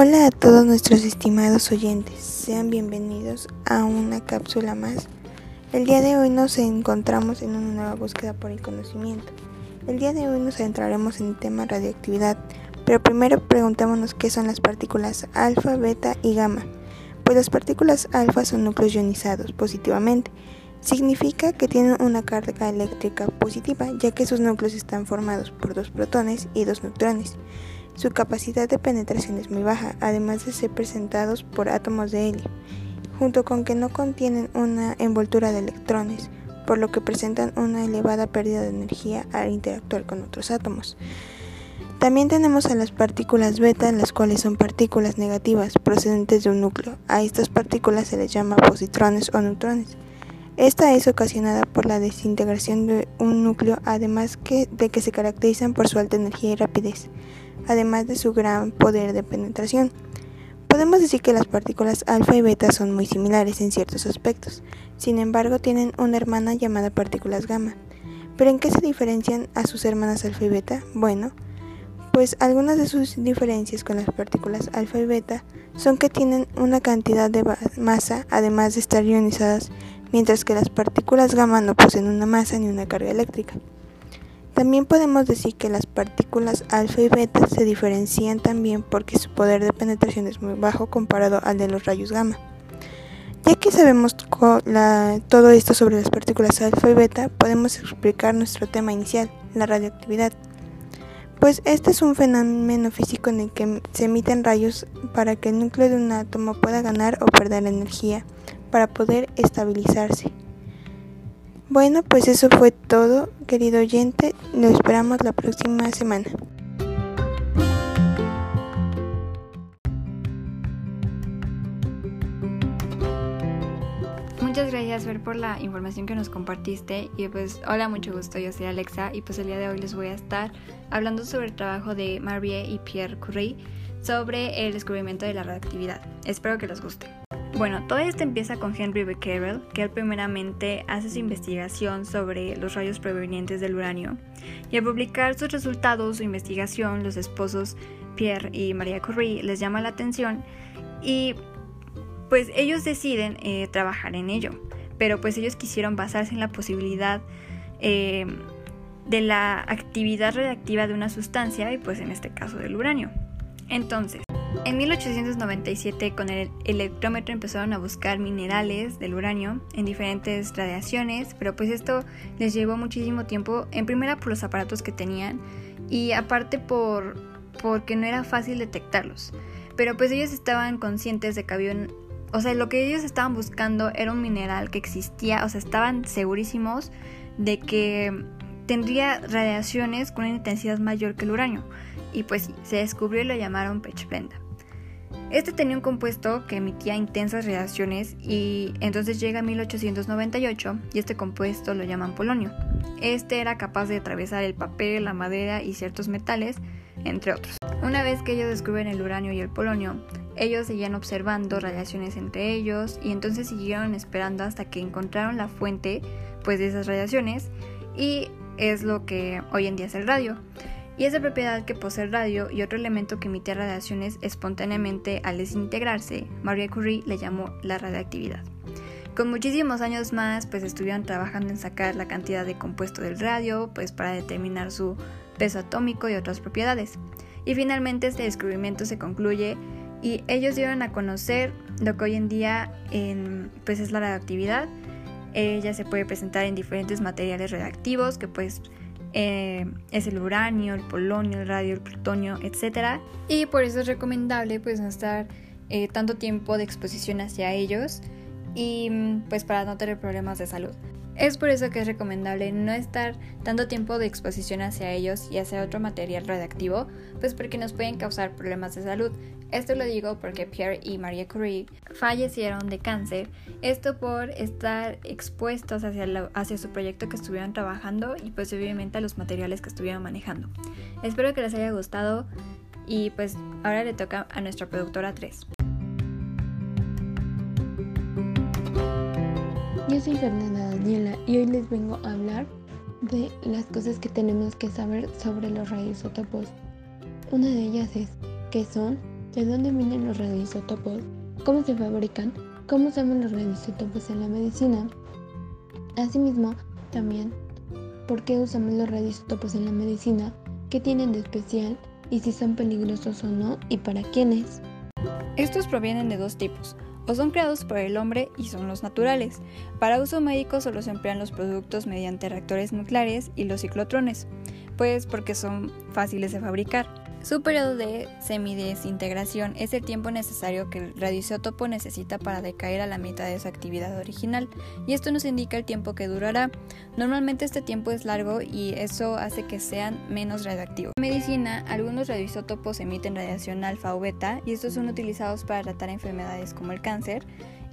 Hola a todos nuestros estimados oyentes, sean bienvenidos a una cápsula más. El día de hoy nos encontramos en una nueva búsqueda por el conocimiento. El día de hoy nos adentraremos en el tema radioactividad, pero primero preguntémonos qué son las partículas alfa, beta y gamma. Pues las partículas alfa son núcleos ionizados positivamente. Significa que tienen una carga eléctrica positiva, ya que sus núcleos están formados por dos protones y dos neutrones. Su capacidad de penetración es muy baja, además de ser presentados por átomos de helio, junto con que no contienen una envoltura de electrones, por lo que presentan una elevada pérdida de energía al interactuar con otros átomos. También tenemos a las partículas beta, las cuales son partículas negativas procedentes de un núcleo. A estas partículas se les llama positrones o neutrones. Esta es ocasionada por la desintegración de un núcleo, además de que se caracterizan por su alta energía y rapidez además de su gran poder de penetración. Podemos decir que las partículas alfa y beta son muy similares en ciertos aspectos, sin embargo tienen una hermana llamada partículas gamma. ¿Pero en qué se diferencian a sus hermanas alfa y beta? Bueno, pues algunas de sus diferencias con las partículas alfa y beta son que tienen una cantidad de masa además de estar ionizadas, mientras que las partículas gamma no poseen una masa ni una carga eléctrica. También podemos decir que las partículas alfa y beta se diferencian también porque su poder de penetración es muy bajo comparado al de los rayos gamma. Ya que sabemos todo esto sobre las partículas alfa y beta, podemos explicar nuestro tema inicial, la radioactividad. Pues este es un fenómeno físico en el que se emiten rayos para que el núcleo de un átomo pueda ganar o perder energía para poder estabilizarse. Bueno, pues eso fue todo, querido oyente. Lo esperamos la próxima semana. Muchas gracias, Fer, por la información que nos compartiste. Y pues, hola, mucho gusto. Yo soy Alexa. Y pues, el día de hoy les voy a estar hablando sobre el trabajo de Marie y Pierre Curie sobre el descubrimiento de la radioactividad. Espero que les guste. Bueno, todo esto empieza con Henry Becquerel, que él primeramente hace su investigación sobre los rayos provenientes del uranio. Y al publicar sus resultados, su investigación, los esposos Pierre y María Curie les llama la atención y pues ellos deciden eh, trabajar en ello. Pero pues ellos quisieron basarse en la posibilidad eh, de la actividad reactiva de una sustancia y pues en este caso del uranio. Entonces, en 1897 con el electrómetro empezaron a buscar minerales del uranio en diferentes radiaciones, pero pues esto les llevó muchísimo tiempo, en primera por los aparatos que tenían y aparte por porque no era fácil detectarlos. Pero pues ellos estaban conscientes de que había un, o sea, lo que ellos estaban buscando era un mineral que existía, o sea, estaban segurísimos de que tendría radiaciones con una intensidad mayor que el uranio. Y pues se descubrió y lo llamaron pechblenda. Este tenía un compuesto que emitía intensas radiaciones y entonces llega 1898 y este compuesto lo llaman polonio. Este era capaz de atravesar el papel, la madera y ciertos metales, entre otros. Una vez que ellos descubren el uranio y el polonio, ellos seguían observando radiaciones entre ellos y entonces siguieron esperando hasta que encontraron la fuente pues de esas radiaciones y es lo que hoy en día es el radio y esa propiedad que posee el radio y otro elemento que emite radiaciones espontáneamente al desintegrarse, Marie Curie le llamó la radiactividad. Con muchísimos años más, pues estuvieron trabajando en sacar la cantidad de compuesto del radio, pues para determinar su peso atómico y otras propiedades. Y finalmente este descubrimiento se concluye y ellos dieron a conocer lo que hoy en día pues es la radioactividad. Ella se puede presentar en diferentes materiales radioactivos que pues eh, es el uranio, el polonio, el radio, el plutonio, etc. Y por eso es recomendable pues no estar eh, tanto tiempo de exposición hacia ellos y pues para no tener problemas de salud. Es por eso que es recomendable no estar tanto tiempo de exposición hacia ellos y hacia otro material radiactivo, pues porque nos pueden causar problemas de salud. Esto lo digo porque Pierre y Marie Curie fallecieron de cáncer, esto por estar expuestos hacia, su proyecto que estuvieron trabajando y pues obviamente a los materiales que estuvieron manejando. Espero que les haya gustado y pues ahora le toca a nuestra productora 3. Yo soy Fernanda Daniela y hoy les vengo a hablar de las cosas que tenemos que saber sobre los radioisótopos. Una de ellas es qué son, de dónde vienen los radioisótopos, cómo se fabrican, cómo usamos los radioisótopos en la medicina. Asimismo, también, por qué usamos los radioisótopos en la medicina, qué tienen de especial y si son peligrosos o no y para quiénes. Estos provienen de dos tipos, o son creados por el hombre y son los naturales. Para uso médico solo se emplean los productos mediante reactores nucleares y los ciclotrones, pues porque son fáciles de fabricar. Su periodo de semidesintegración es el tiempo necesario que el radioisótopo necesita para decaer a la mitad de su actividad original, y esto nos indica el tiempo que durará. Normalmente este tiempo es largo y eso hace que sean menos radioactivos. En medicina, algunos radioisótopos emiten radiación alfa o beta, y estos son utilizados para tratar enfermedades como el cáncer,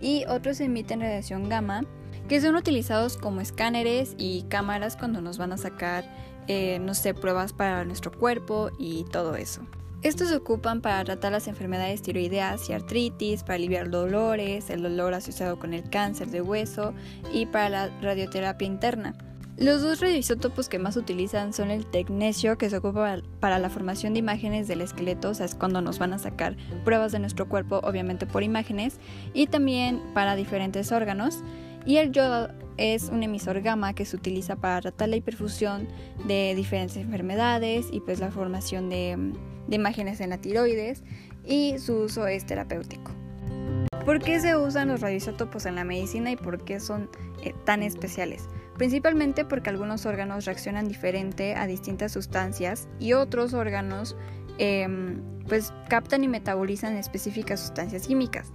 y otros emiten radiación gamma, que son utilizados como escáneres y cámaras cuando nos van a sacar eh, no sé, pruebas para nuestro cuerpo y todo eso. Estos se ocupan para tratar las enfermedades tiroideas y artritis, para aliviar dolores, el dolor asociado con el cáncer de hueso y para la radioterapia interna. Los dos radioisótopos que más utilizan son el tecnesio, que se ocupa para la formación de imágenes del esqueleto, o sea, es cuando nos van a sacar pruebas de nuestro cuerpo, obviamente por imágenes, y también para diferentes órganos. Y el yodo es un emisor gamma que se utiliza para tratar la hiperfusión de diferentes enfermedades y pues la formación de, imágenes en la tiroides y su uso es terapéutico. ¿Por qué se usan los radioisótopos en la medicina y por qué son eh, tan especiales? Principalmente porque algunos órganos reaccionan diferente a distintas sustancias y otros órganos em, pues captan y metabolizan específicas sustancias químicas.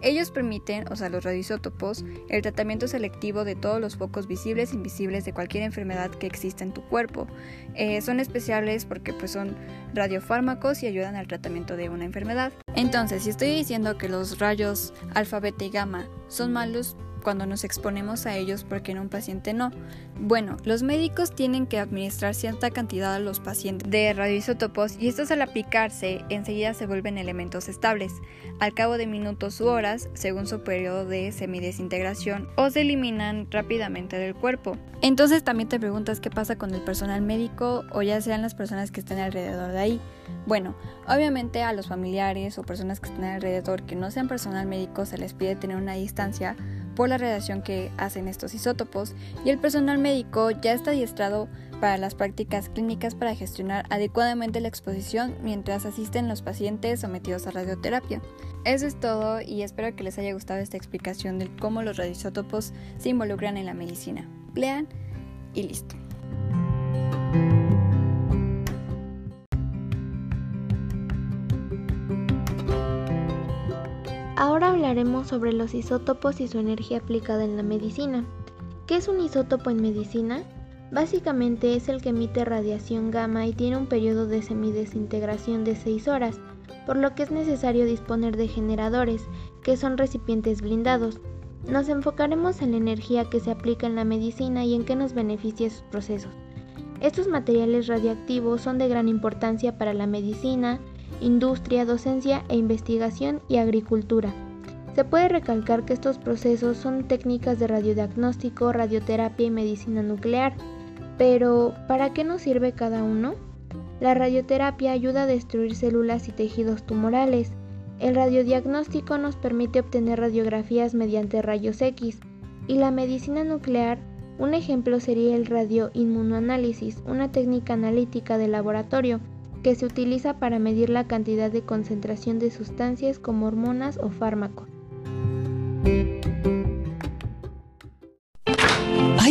Ellos permiten, o sea, los radioisótopos, el tratamiento selectivo de todos los focos visibles e invisibles de cualquier enfermedad que exista en tu cuerpo. Eh, son especiales porque pues, son radiofármacos y ayudan al tratamiento de una enfermedad. Entonces, si estoy diciendo que los rayos alfa, beta y gamma son malos, cuando nos exponemos a ellos porque en un paciente no. Bueno, los médicos tienen que administrar cierta cantidad a los pacientes de radioisótopos y estos al aplicarse enseguida se vuelven elementos estables, al cabo de minutos u horas, según su periodo de semidesintegración, o se eliminan rápidamente del cuerpo. Entonces también te preguntas qué pasa con el personal médico o ya sean las personas que estén alrededor de ahí. Bueno, obviamente a los familiares o personas que estén alrededor que no sean personal médico se les pide tener una distancia por la radiación que hacen estos isótopos y el personal médico ya está adiestrado para las prácticas clínicas para gestionar adecuadamente la exposición mientras asisten los pacientes sometidos a radioterapia. Eso es todo y espero que les haya gustado esta explicación de cómo los radioisótopos se involucran en la medicina. Lean y listo. Ahora hablaremos sobre los isótopos y su energía aplicada en la medicina. ¿Qué es un isótopo en medicina? Básicamente es el que emite radiación gamma y tiene un periodo de semidesintegración de 6 horas, por lo que es necesario disponer de generadores, que son recipientes blindados. Nos enfocaremos en la energía que se aplica en la medicina y en qué nos beneficia sus procesos. Estos materiales radiactivos son de gran importancia para la medicina, industria, docencia e investigación y agricultura. Se puede recalcar que estos procesos son técnicas de radiodiagnóstico, radioterapia y medicina nuclear. Pero, ¿para qué nos sirve cada uno? La radioterapia ayuda a destruir células y tejidos tumorales. El radiodiagnóstico nos permite obtener radiografías mediante rayos X. Y la medicina nuclear, un ejemplo sería el radioinmunoanálisis, una técnica analítica de laboratorio que se utiliza para medir la cantidad de concentración de sustancias como hormonas o fármacos.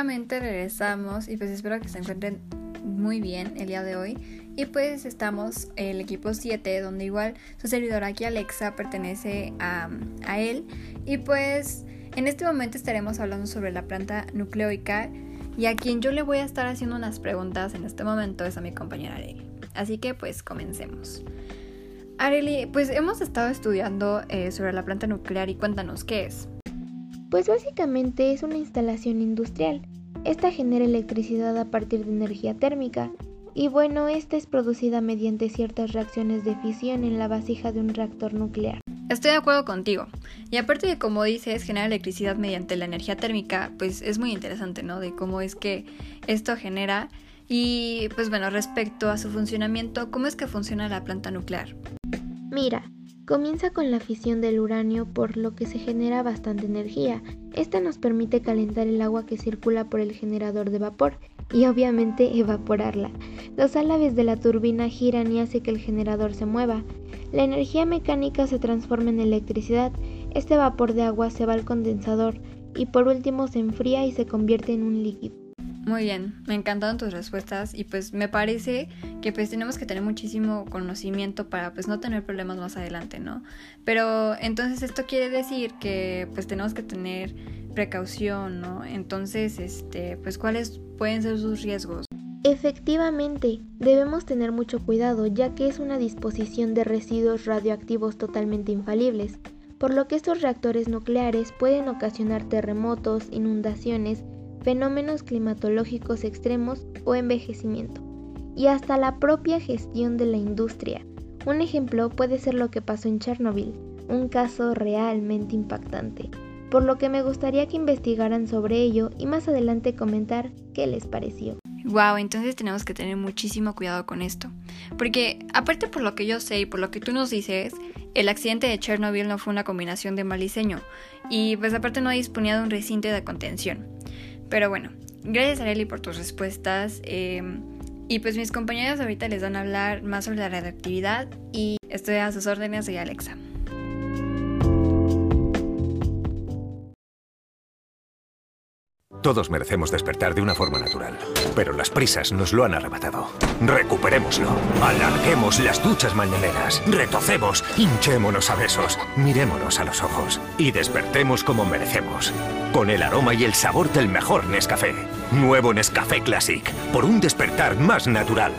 Nuevamente regresamos y pues espero que se encuentren muy bien el día de hoy. Y pues estamos el equipo 7, donde igual su servidora aquí Alexa pertenece a, a él. Y pues en este momento estaremos hablando sobre la planta nucleoica y a quien yo le voy a estar haciendo unas preguntas en este momento es a mi compañera Areli. Así que pues comencemos. Areli, pues hemos estado estudiando eh, sobre la planta nuclear y cuéntanos qué es. Pues básicamente es una instalación industrial. Esta genera electricidad a partir de energía térmica y bueno, esta es producida mediante ciertas reacciones de fisión en la vasija de un reactor nuclear. Estoy de acuerdo contigo. Y aparte de como dices, generar electricidad mediante la energía térmica, pues es muy interesante, ¿no? De cómo es que esto genera. Y pues bueno, respecto a su funcionamiento, ¿cómo es que funciona la planta nuclear? Mira, comienza con la fisión del uranio por lo que se genera bastante energía. Esta nos permite calentar el agua que circula por el generador de vapor y obviamente evaporarla. Los álabes de la turbina giran y hace que el generador se mueva. La energía mecánica se transforma en electricidad, este vapor de agua se va al condensador y por último se enfría y se convierte en un líquido. Muy bien, me encantaron tus respuestas y pues me parece que pues tenemos que tener muchísimo conocimiento para pues no tener problemas más adelante, ¿no? Pero entonces esto quiere decir que pues tenemos que tener precaución, ¿no? Entonces, este, pues cuáles pueden ser sus riesgos. Efectivamente, debemos tener mucho cuidado ya que es una disposición de residuos radioactivos totalmente infalibles, por lo que estos reactores nucleares pueden ocasionar terremotos, inundaciones, fenómenos climatológicos extremos o envejecimiento, y hasta la propia gestión de la industria. Un ejemplo puede ser lo que pasó en Chernobyl, un caso realmente impactante, por lo que me gustaría que investigaran sobre ello y más adelante comentar qué les pareció. Wow, entonces tenemos que tener muchísimo cuidado con esto. Porque aparte por lo que yo sé y por lo que tú nos dices, el accidente de Chernobyl no fue una combinación de mal diseño. Y pues aparte no disponía de un recinto de contención. Pero bueno, gracias Areli por tus respuestas. Em, y pues mis compañeros ahorita les van a hablar más sobre la radioactividad y estoy a sus órdenes, soy Alexa. Todos merecemos despertar de una forma natural, pero las prisas nos lo han arrebatado. Recuperémoslo. Alarguemos las duchas mañaneras. Retocemos, hinchémonos a besos, mirémonos a los ojos y despertemos como merecemos. Con el aroma y el sabor del mejor Nescafé. Nuevo Nescafé Classic, por un despertar más natural.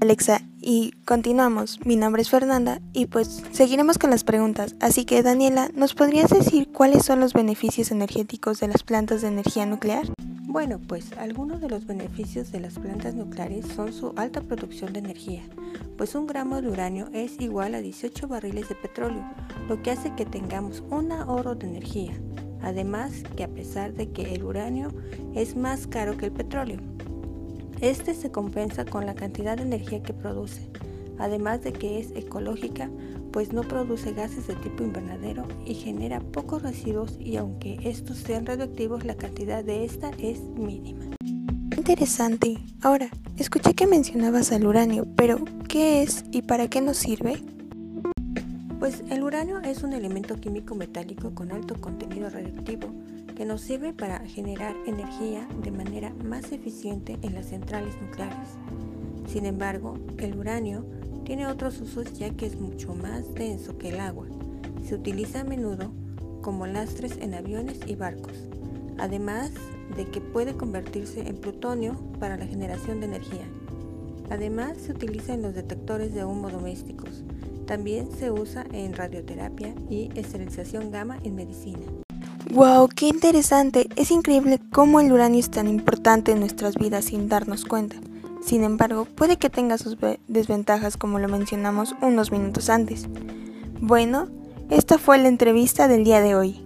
Alexa, y continuamos. Mi nombre es Fernanda y pues seguiremos con las preguntas. Así que Daniela, ¿nos podrías decir cuáles son los beneficios energéticos de las plantas de energía nuclear? Bueno, pues algunos de los beneficios de las plantas nucleares son su alta producción de energía, pues un gramo de uranio es igual a 18 barriles de petróleo, lo que hace que tengamos un ahorro de energía. Además que a pesar de que el uranio es más caro que el petróleo, este se compensa con la cantidad de energía que produce, además de que es ecológica, pues no produce gases de tipo invernadero y genera pocos residuos y aunque estos sean radioactivos, la cantidad de esta es mínima. Interesante. Ahora, escuché que mencionabas al uranio, pero ¿qué es y para qué nos sirve? Pues el uranio es un elemento químico metálico con alto contenido radioactivo que nos sirve para generar energía de manera más eficiente en las centrales nucleares. Sin embargo, el uranio tiene otros usos ya que es mucho más denso que el agua. Se utiliza a menudo como lastres en aviones y barcos, además de que puede convertirse en plutonio para la generación de energía. Además, se utiliza en los detectores de humo domésticos. También se usa en radioterapia y esterilización gamma en medicina. ¡Wow! ¡Qué interesante! Es increíble cómo el uranio es tan importante en nuestras vidas sin darnos cuenta. Sin embargo, puede que tenga sus desventajas como lo mencionamos unos minutos antes. Bueno, esta fue la entrevista del día de hoy.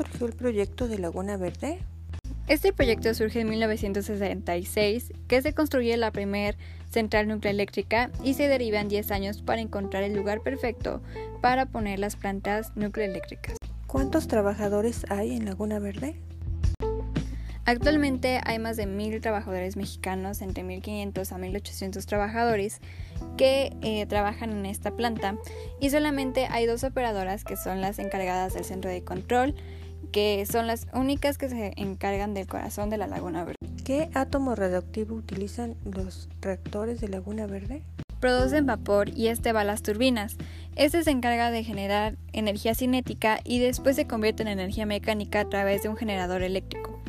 Surgió el proyecto de Laguna Verde? Este proyecto surge en 1966, que se construye la primera central nuclear eléctrica y se derivan 10 años para encontrar el lugar perfecto para poner las plantas nucleoeléctricas. ¿Cuántos trabajadores hay en Laguna Verde? Actualmente hay más de mil trabajadores mexicanos, entre 1.500 a 1.800 trabajadores que eh, trabajan en esta planta y solamente hay dos operadoras que son las encargadas del centro de control, que son las únicas que se encargan del corazón de la Laguna Verde. ¿Qué átomo radioactivo utilizan los reactores de Laguna Verde? Producen vapor y este va a las turbinas. Este se encarga de generar energía cinética y después se convierte en energía mecánica a través de un generador eléctrico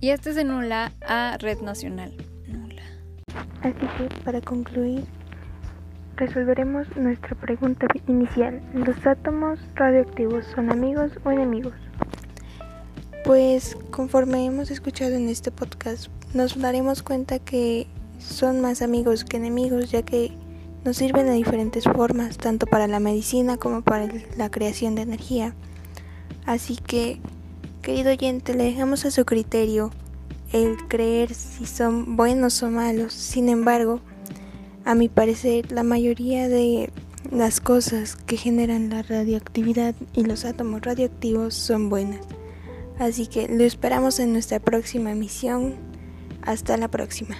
y este se nula a red nacional. Nula. Así que para concluir, resolveremos nuestra pregunta inicial. ¿Los átomos radioactivos son amigos o enemigos? Pues conforme hemos escuchado en este podcast, nos daremos cuenta que son más amigos que enemigos, ya que nos sirven de diferentes formas, tanto para la medicina como para la creación de energía. Así que Querido oyente, le dejamos a su criterio el creer si son buenos o malos. Sin embargo, a mi parecer, la mayoría de las cosas que generan la radioactividad y los átomos radioactivos son buenas. Así que lo esperamos en nuestra próxima emisión. Hasta la próxima.